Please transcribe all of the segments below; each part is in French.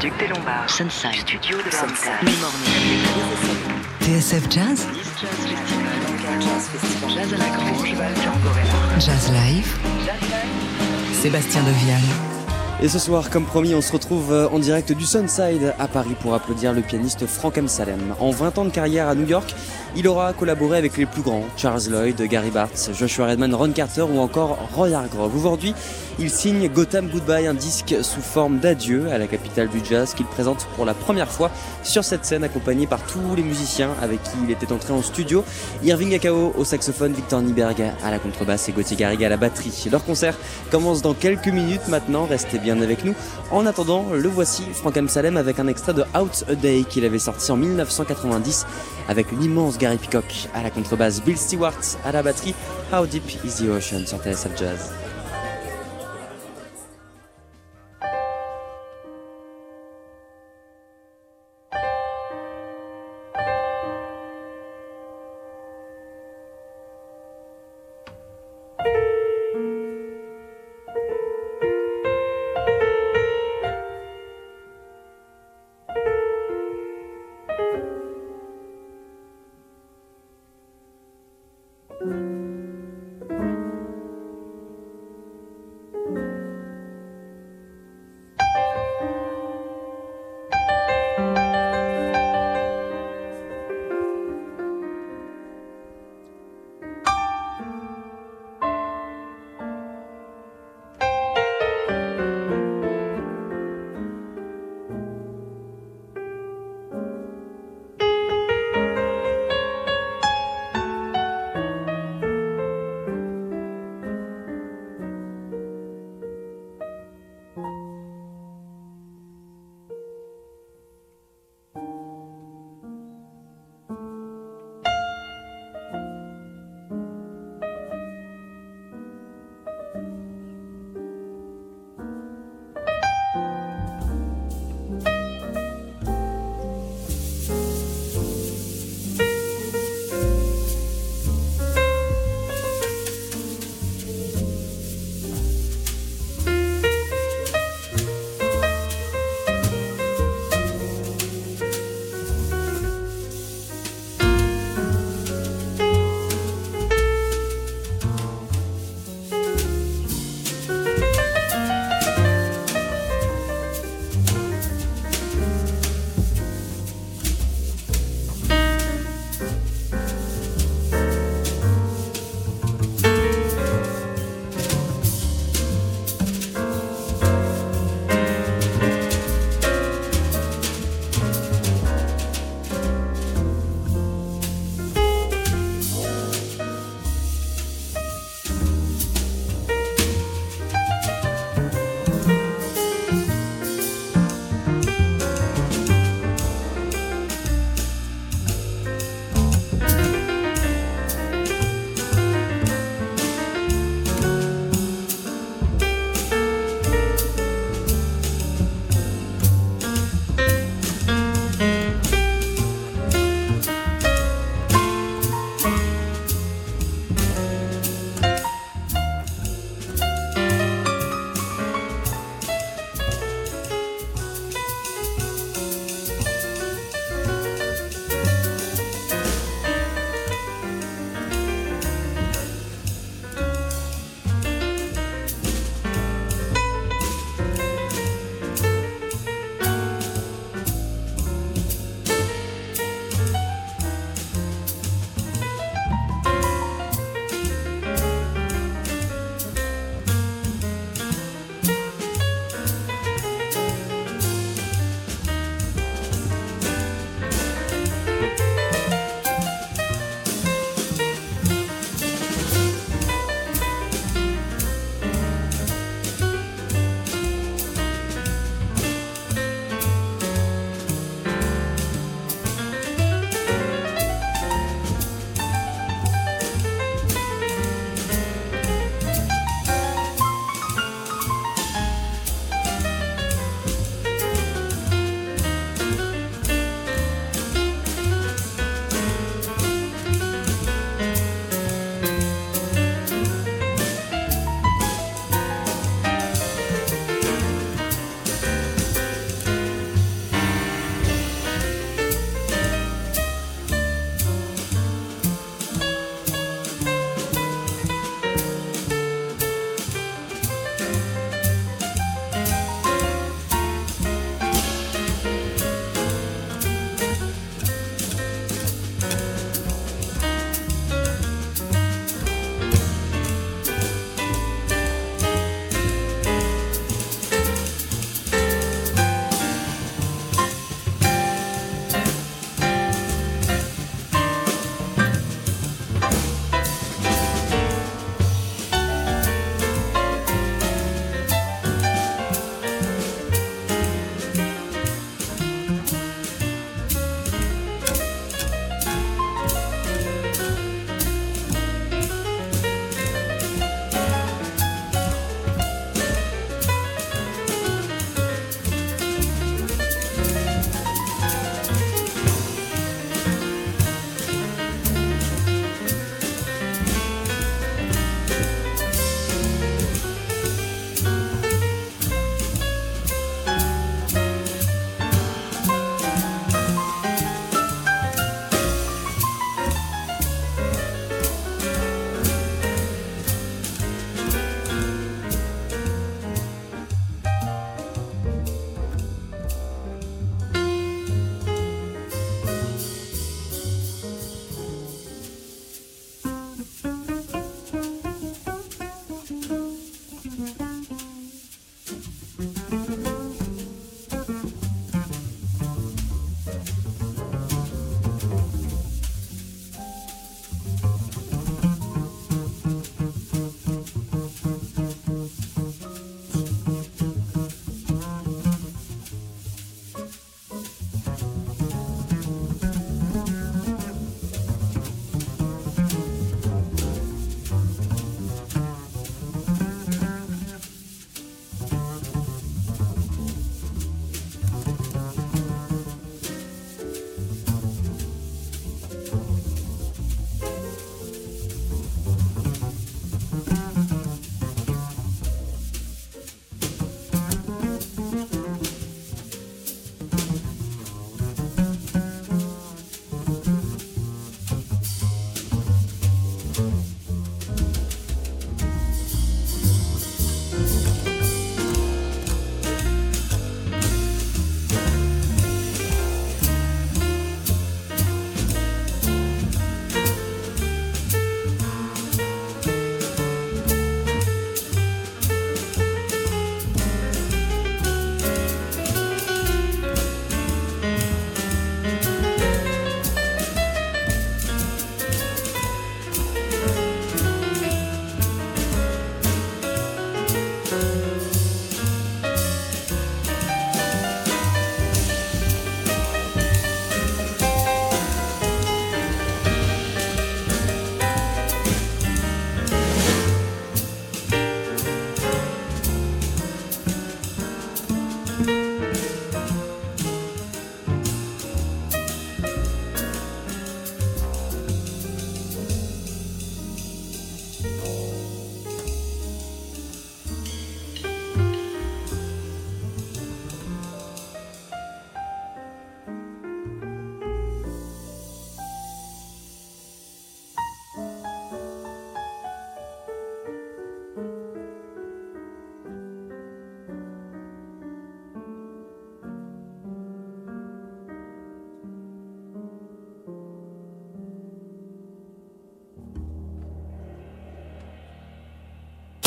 Duc des Lombards. Sunside. Studio de. TSF Jazz, Jazz à la Grange. Jazz Live, Sébastien Devial. Et ce soir, comme promis, on se retrouve euh, en direct du Sunside à Paris pour applaudir le pianiste Frank M. Salem. En 20 ans de carrière à New York, il aura collaboré avec les plus grands, Charles Lloyd, Gary Bartz, Joshua Redman, Ron Carter ou encore Roy Hargrove. Aujourd'hui, il signe Gotham Goodbye, un disque sous forme d'adieu à la capitale du jazz qu'il présente pour la première fois sur cette scène accompagné par tous les musiciens avec qui il était entré en studio. Irving Akao au saxophone, Victor Nieberg à la contrebasse et Gauthier Garrigue à la batterie. Leur concert commence dans quelques minutes maintenant, restez bien avec nous. En attendant, le voici, Frank M. Salem avec un extrait de Out a Day qu'il avait sorti en 1990 avec une immense Gary Peacock à la contrebasse, Bill Stewart à la batterie, How Deep is the Ocean? Sur TSF Jazz.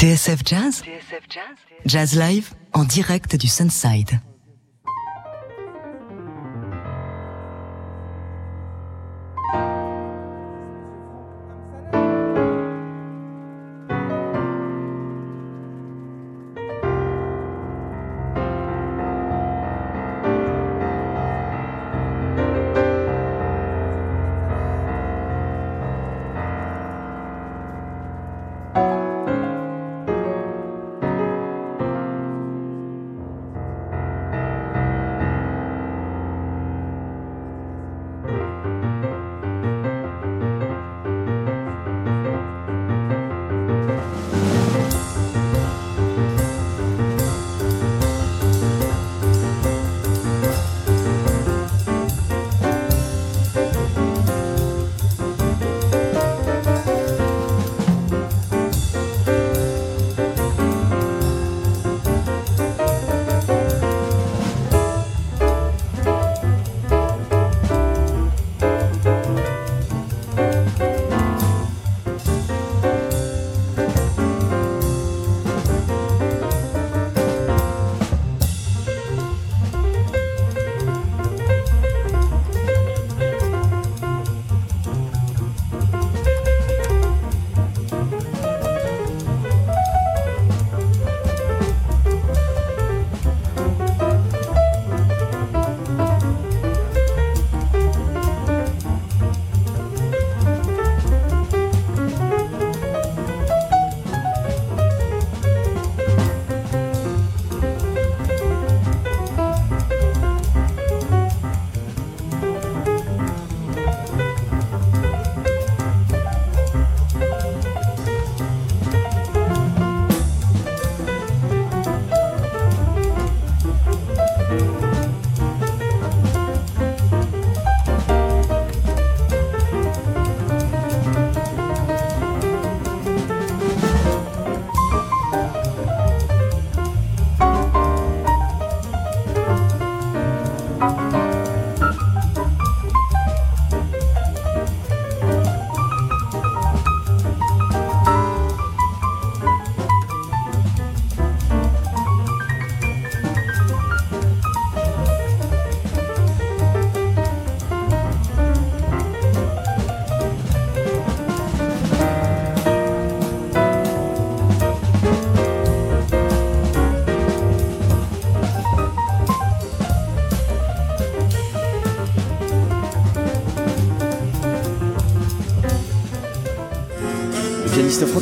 TSF Jazz? Jazz Live en direct du Sunside.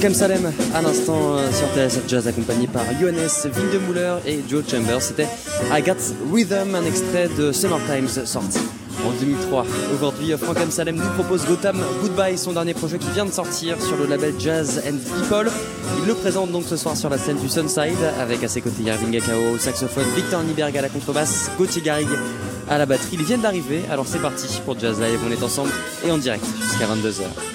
Franck Salem à l'instant euh, sur TSF Jazz accompagné par Johannes Windemüller et Joe Chambers. C'était I Got Rhythm, un extrait de Summer Times sorti en 2003. Aujourd'hui, Franck Salem nous propose Gotham Goodbye, son dernier projet qui vient de sortir sur le label Jazz and People. Il le présente donc ce soir sur la scène du Sunside avec à ses côtés Irving Akao au saxophone, Victor Niberg à la contrebasse, Gauthier Garrigue à la batterie. Ils viennent d'arriver, alors c'est parti pour Jazz Live. On est ensemble et en direct jusqu'à 22h.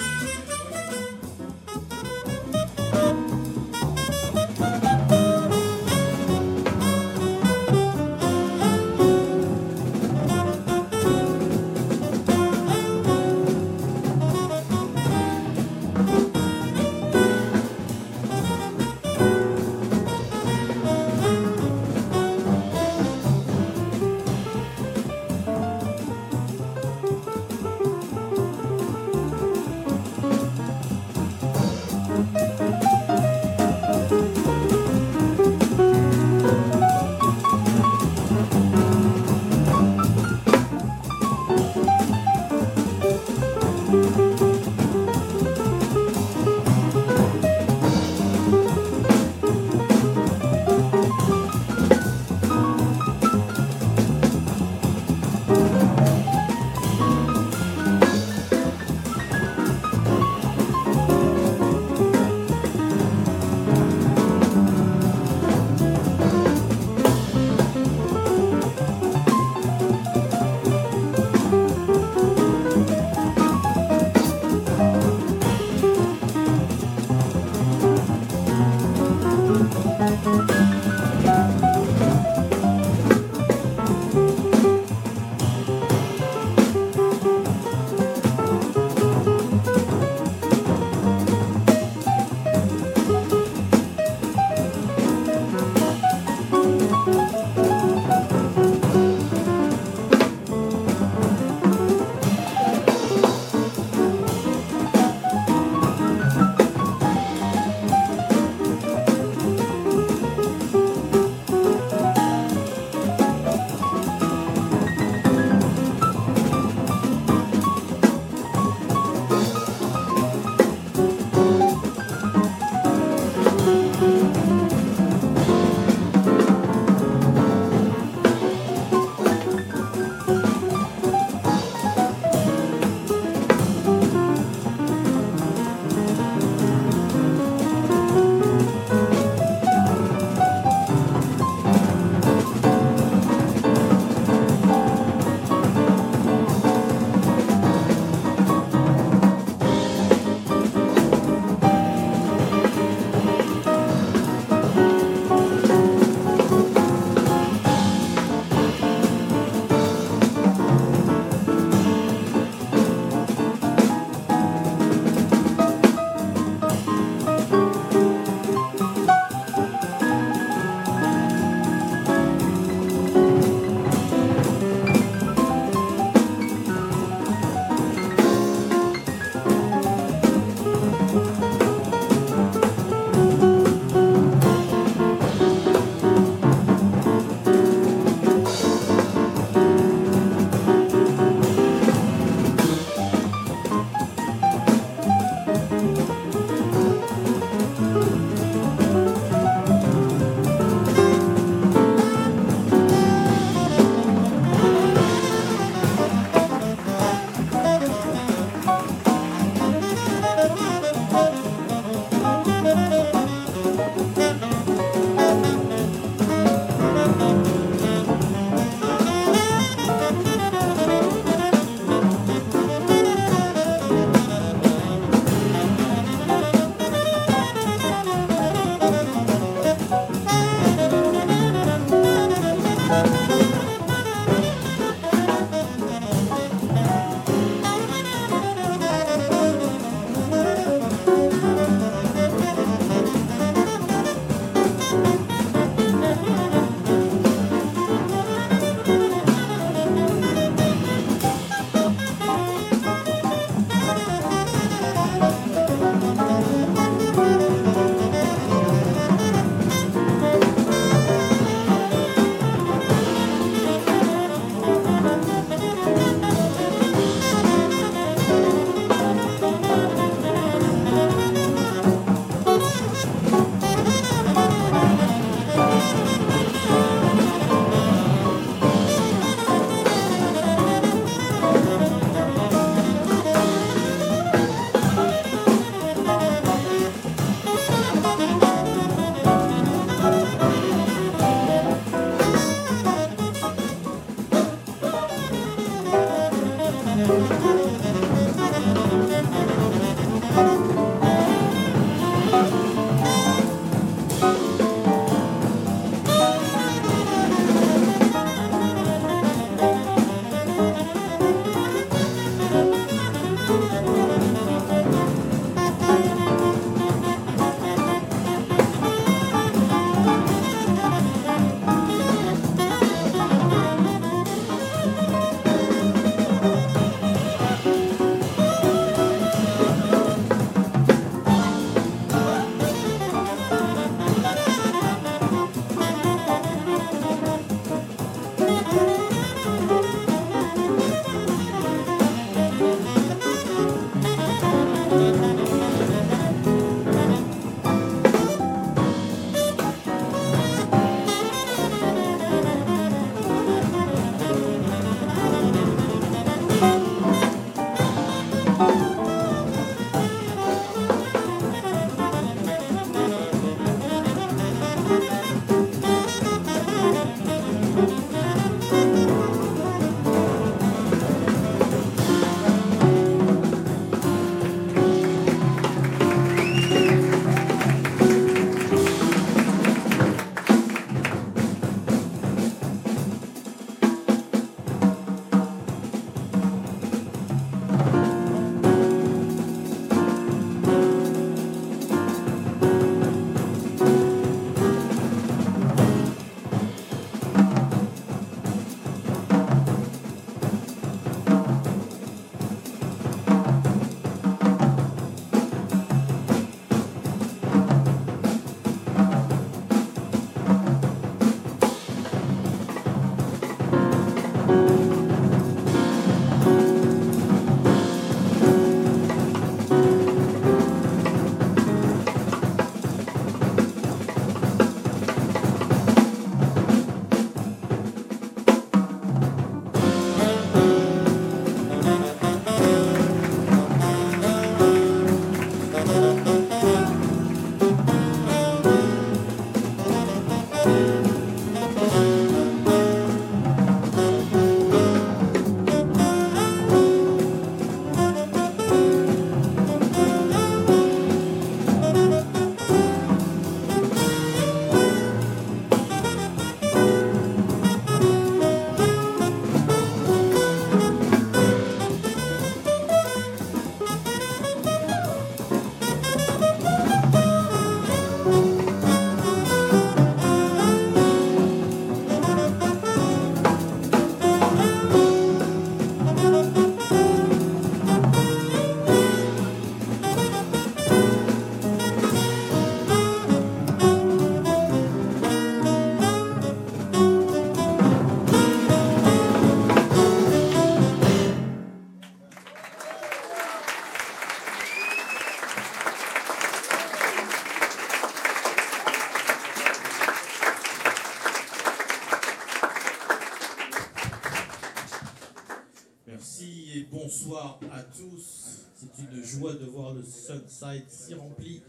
Sunside si rempli.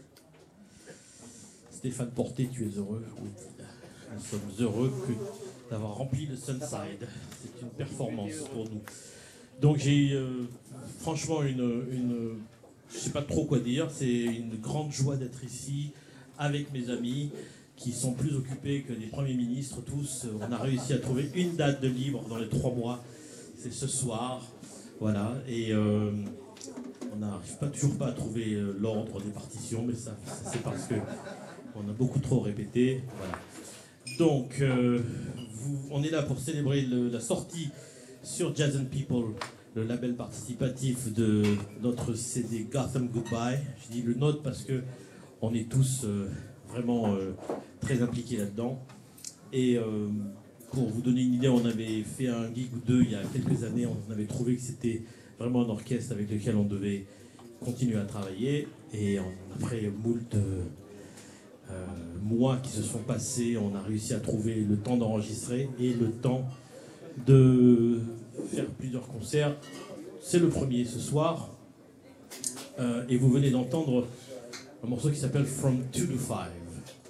Stéphane Porté, tu es heureux. Nous sommes heureux d'avoir rempli le Sunside. C'est une performance pour nous. Donc j'ai euh, franchement une, une, je sais pas trop quoi dire. C'est une grande joie d'être ici avec mes amis qui sont plus occupés que les premiers ministres tous. On a réussi à trouver une date de libre dans les trois mois. C'est ce soir. Voilà. Et euh, on n'arrive pas toujours pas à trouver euh, l'ordre des partitions, mais ça, c'est parce que on a beaucoup trop répété. Voilà. Donc, euh, on est là pour célébrer la sortie sur Jazz and People, le label participatif de notre CD Gotham Goodbye. Je dis le nôtre parce que on est tous euh, vraiment très impliqués là-dedans. Et pour vous donner une idée, on avait fait un gig ou deux il y a quelques années. On avait trouvé que c'était vraiment un orchestre avec lequel on devait continuer à travailler. Et après moult euh, euh, mois qui se sont passés, on a réussi à trouver le temps d'enregistrer et le temps de faire plusieurs concerts. C'est le premier ce soir. Euh, et vous venez d'entendre un morceau qui s'appelle From 2 to 5.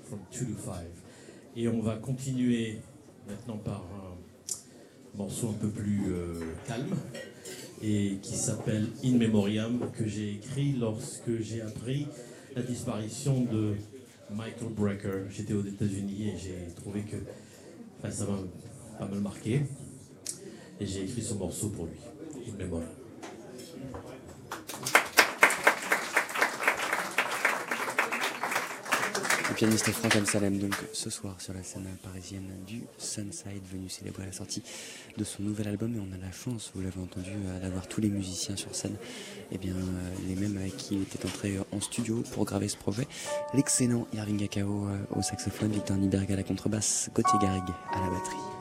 From 2 to 5. Et on va continuer maintenant par un morceau un peu plus calme et qui s'appelle In Memoriam que j'ai écrit lorsque j'ai appris la disparition de Michael Brecker. J'étais aux États-Unis et j'ai trouvé que enfin, ça m'a pas mal marqué. Et j'ai écrit ce morceau pour lui, In Memoriam. Pianiste Franck Amsalem, donc ce soir sur la scène parisienne du Sunside, venu célébrer la sortie de son nouvel album. Et on a la chance, vous l'avez entendu, euh, d'avoir tous les musiciens sur scène, et bien euh, les mêmes avec qui il était entré en studio pour graver ce projet. L'excellent Irving Gakao euh, au saxophone, Victor Niberg à la contrebasse, Gauthier Garrigue à la batterie.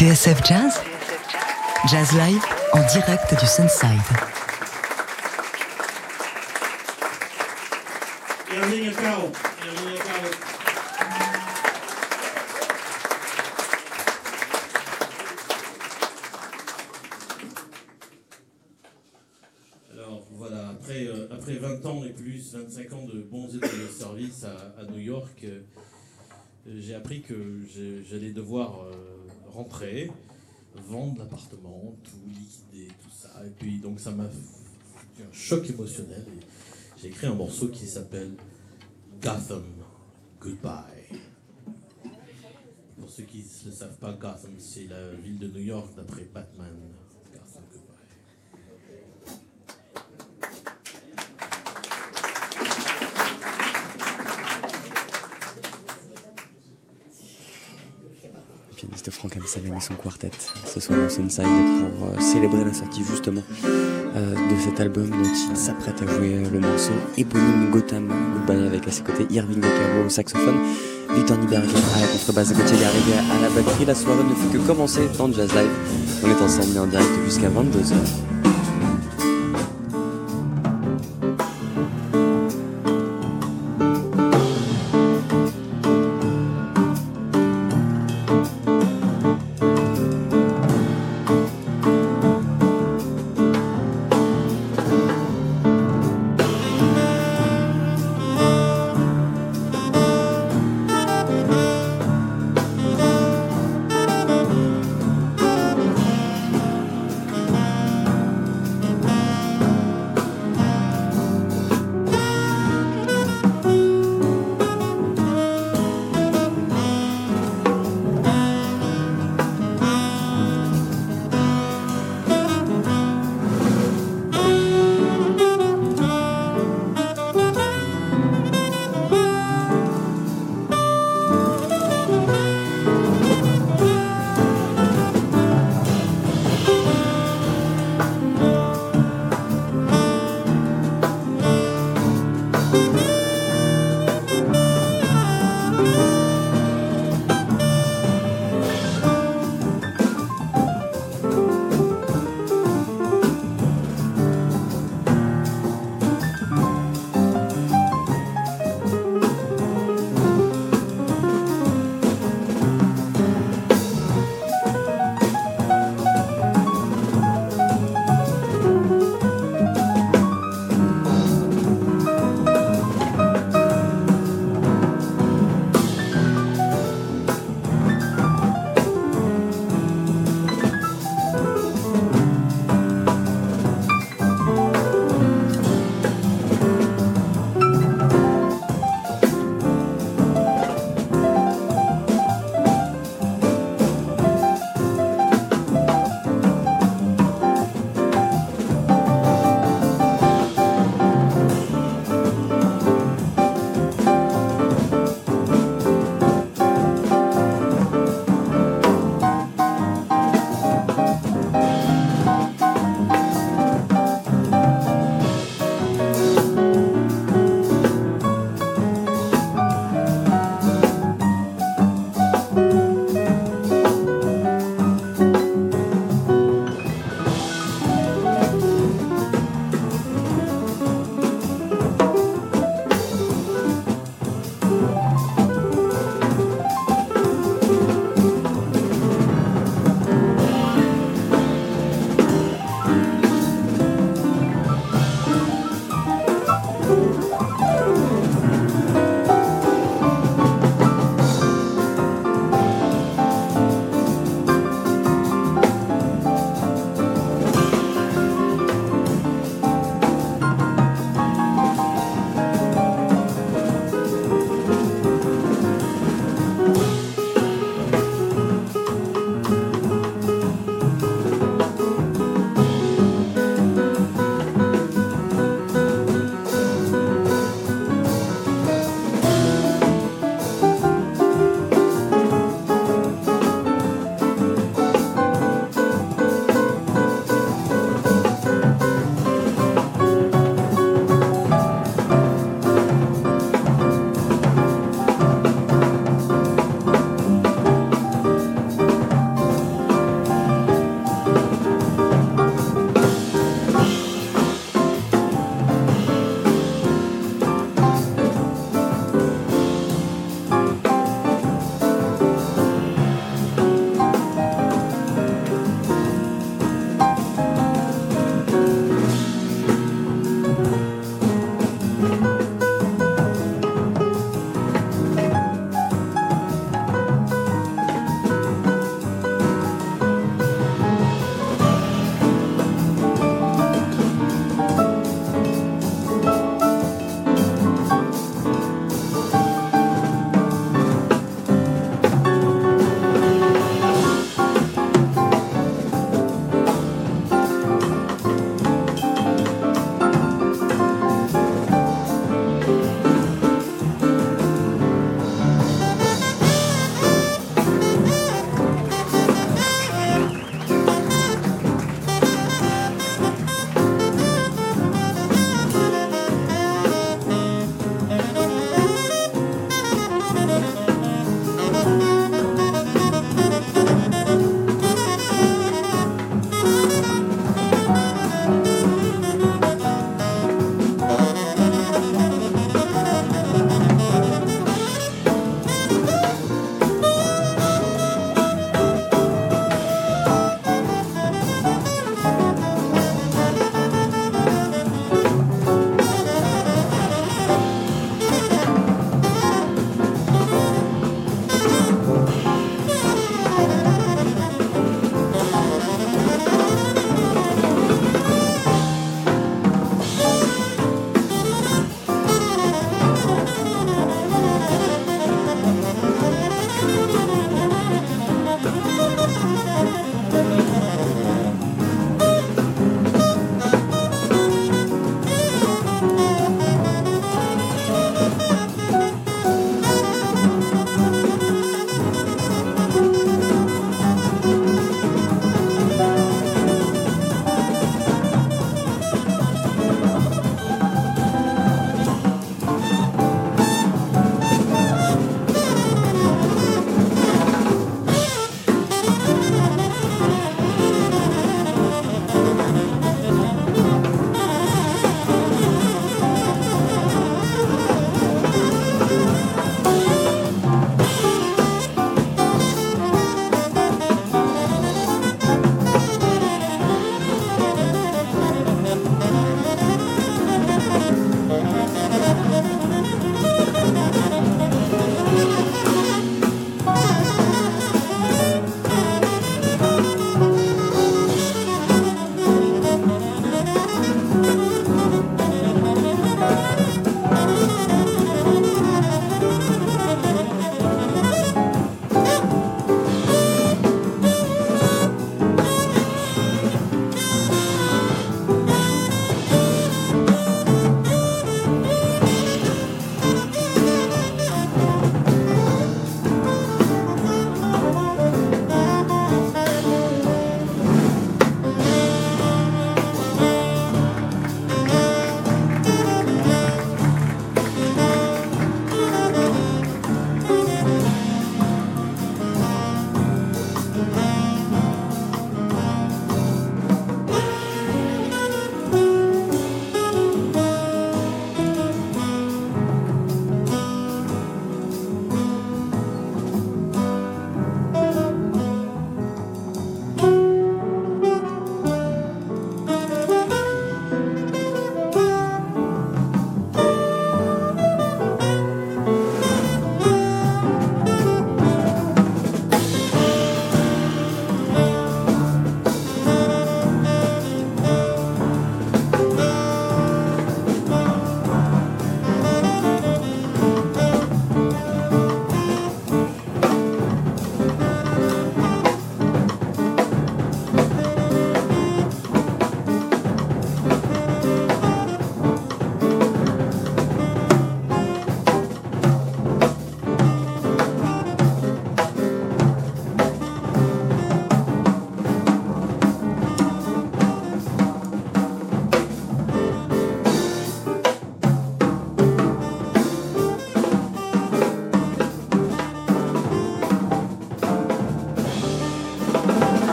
TSF Jazz? Jazz Live en direct du Sunside. Alors voilà, après, euh, après 20 ans et plus, 25 ans de bons et de service à, New York, euh, j'ai appris que j'allais devoir euh, rentrer, vendre l'appartement, tout liquider, tout ça. Et puis donc ça m'a fait un choc émotionnel. et J'ai écrit un morceau qui s'appelle Gotham Goodbye. Pour ceux qui ne le savent pas, Gotham, c'est la ville de New York d'après Batman. Gotham Goodbye. Le Amsalen et son quartet ce soir au Sunside pour euh, célébrer la sortie justement euh, de cet album dont il s'apprête à jouer euh, le morceau éponyme Gotham Goodbye avec à ses côtés Irving Decaro au saxophone, Victor Nieberger à la contrebasse, Gauthier à la batterie. La soirée ne fait que commencer dans Jazz Live. On est ensemble en direct jusqu'à 22h.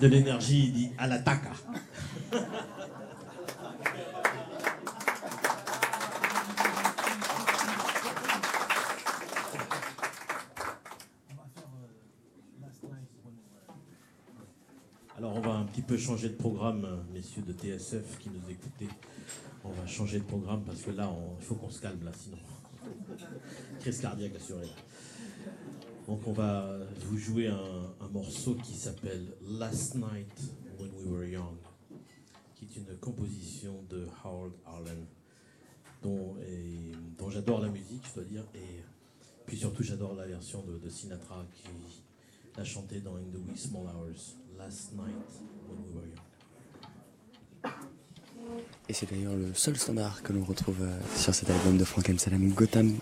De l'énergie, il dit à l'attaque. Alors on va un petit peu changer de programme, euh, messieurs de TSF qui nous écoutez. On va changer de programme parce que là, il faut qu'on se calme là, sinon. Crise cardiaque assurée. Donc on va vous jouer un, morceau qui s'appelle Last Night When We Were Young, qui est une composition de Howard Arlen, dont, j'adore la musique, je dois dire, et puis surtout j'adore la version de, Sinatra qui l'a chanté dans In the Wee Small Hours, Last Night When We Were Young. Et c'est d'ailleurs le seul standard que l'on retrouve euh, sur cet album de Frank M. Salem, Gotham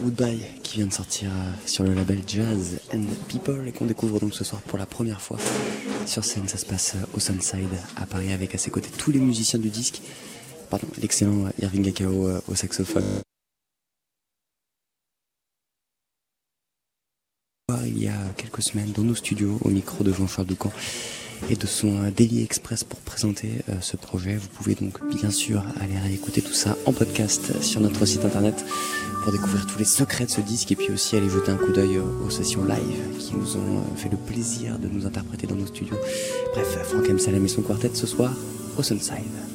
Goodbye, qui vient de sortir euh, sur le label Jazz and People et qu'on découvre donc ce soir pour la première fois sur scène. Ça se passe euh, au Sunside à Paris avec à ses côtés tous les musiciens du disque. Pardon, l'excellent Irving Gakao au saxophone. Il y a quelques semaines dans nos studios au micro de Jean-Charles Doucan et de son euh, Daily Express pour présenter euh, ce projet. Vous pouvez donc bien sûr aller réécouter tout ça en podcast sur notre site internet pour découvrir tous les secrets de ce disque et puis aussi aller jeter un coup d'œil aux sessions live qui nous ont euh, fait le plaisir de nous interpréter dans nos studios. Bref, Franck M. Salem et son quartet ce soir au Sunside.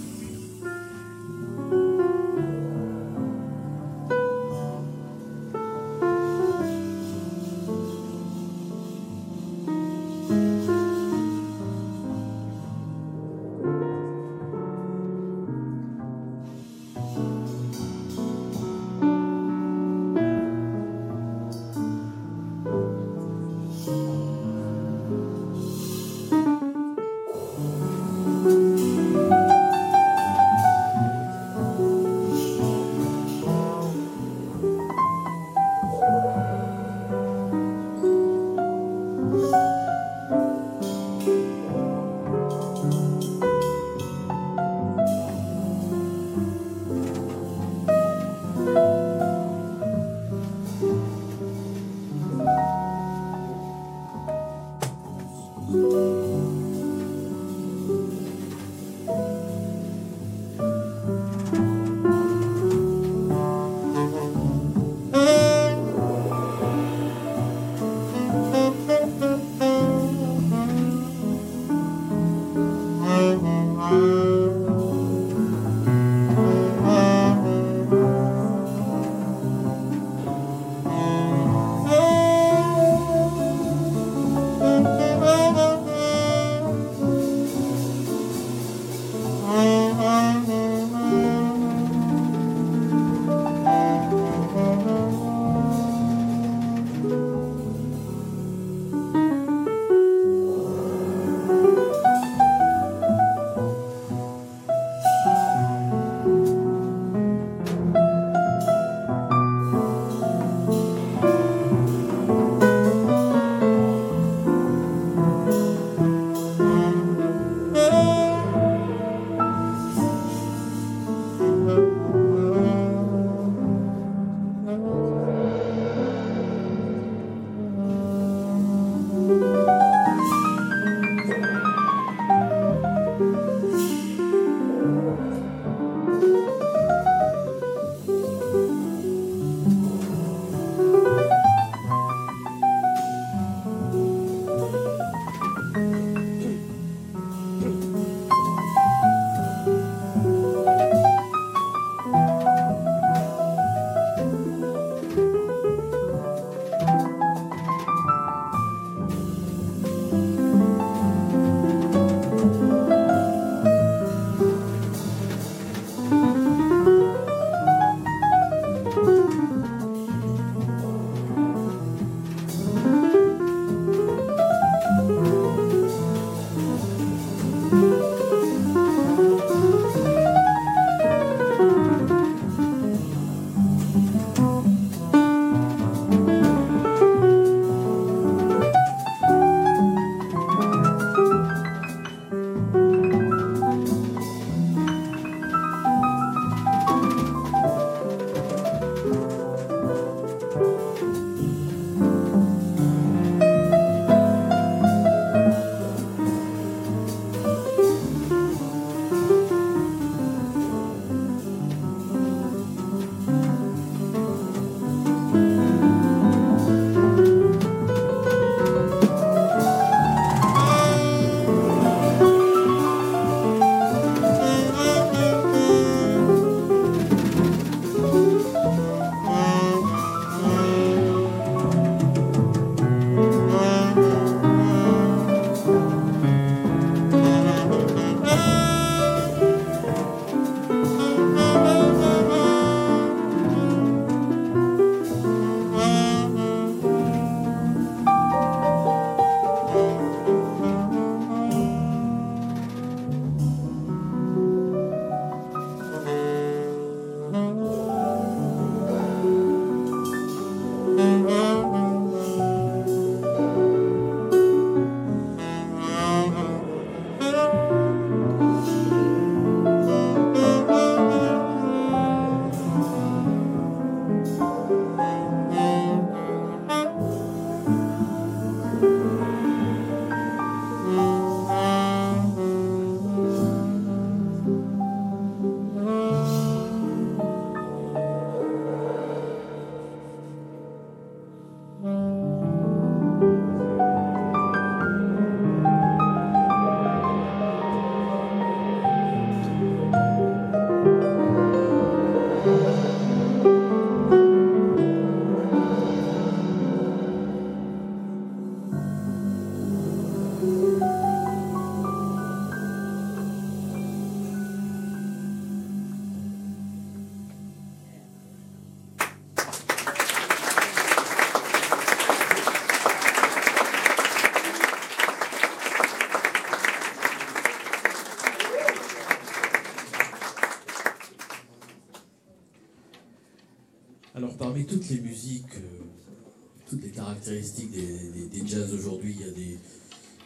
Des, des- jazz aujourd'hui. Il y a des,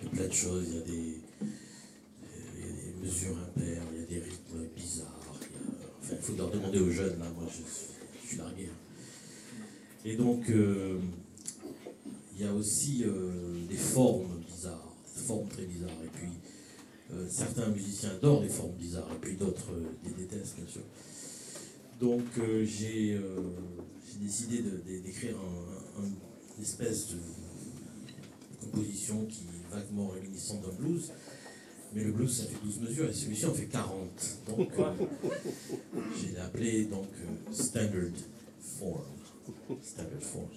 plein de choses. Il y a des, il y a des mesures impaires, il y a des rythmes bizarres. il enfin, il faut leur demander aux jeunes, là. Moi, je, suis largué. hein. Et donc, euh, il y a aussi euh, des formes bizarres, des formes très bizarres. Et puis, euh, certains musiciens adorent les formes bizarres, et puis d'autres euh, les détestent, bien sûr. Donc, euh, j'ai euh, décidé d'écrire un- un- une espèce de composition qui est vaguement réminiscente d'un blues. Mais le blues, ça fait 12 mesures, et celui-ci en fait 40. Donc, euh, j'ai appelé donc euh, Standard Form. Standard Form.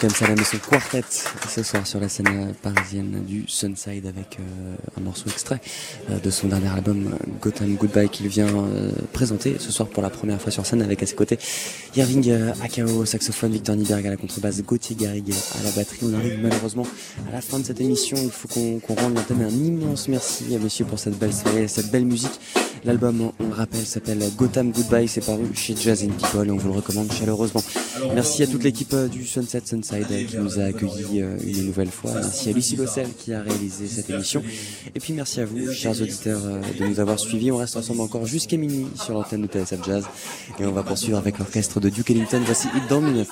Pianiste Frank M. Salem et son quartet ce soir sur la scène parisienne du Sunside avec euh, un morceau extrait euh, de son dernier album Gotham Goodbye qu'il vient euh, présenter ce soir pour la première fois sur scène avec à ses côtés Irving Akao au saxophone, Victor Nieberg à la contrebasse, Gauthier Garrigue à la batterie. On arrive malheureusement à la fin de cette émission. Il faut qu'on qu rende l'antenne un immense merci à monsieur pour cette belle soirée, cette belle musique. L'album, on le rappelle, s'appelle Gotham Goodbye. C'est paru chez Jazz in People et on vous le recommande chaleureusement. Merci à toute l'équipe du Sunset Sunside qui nous a accueillis une nouvelle fois. Merci à Lucie Bossel qui a réalisé cette émission. Et puis merci à vous, chers auditeurs, de nous avoir suivis. On reste ensemble encore jusqu'à minuit sur l'antenne de TSF Jazz. Et on va poursuivre avec l'orchestre de Duke Ellington. Voici It Don't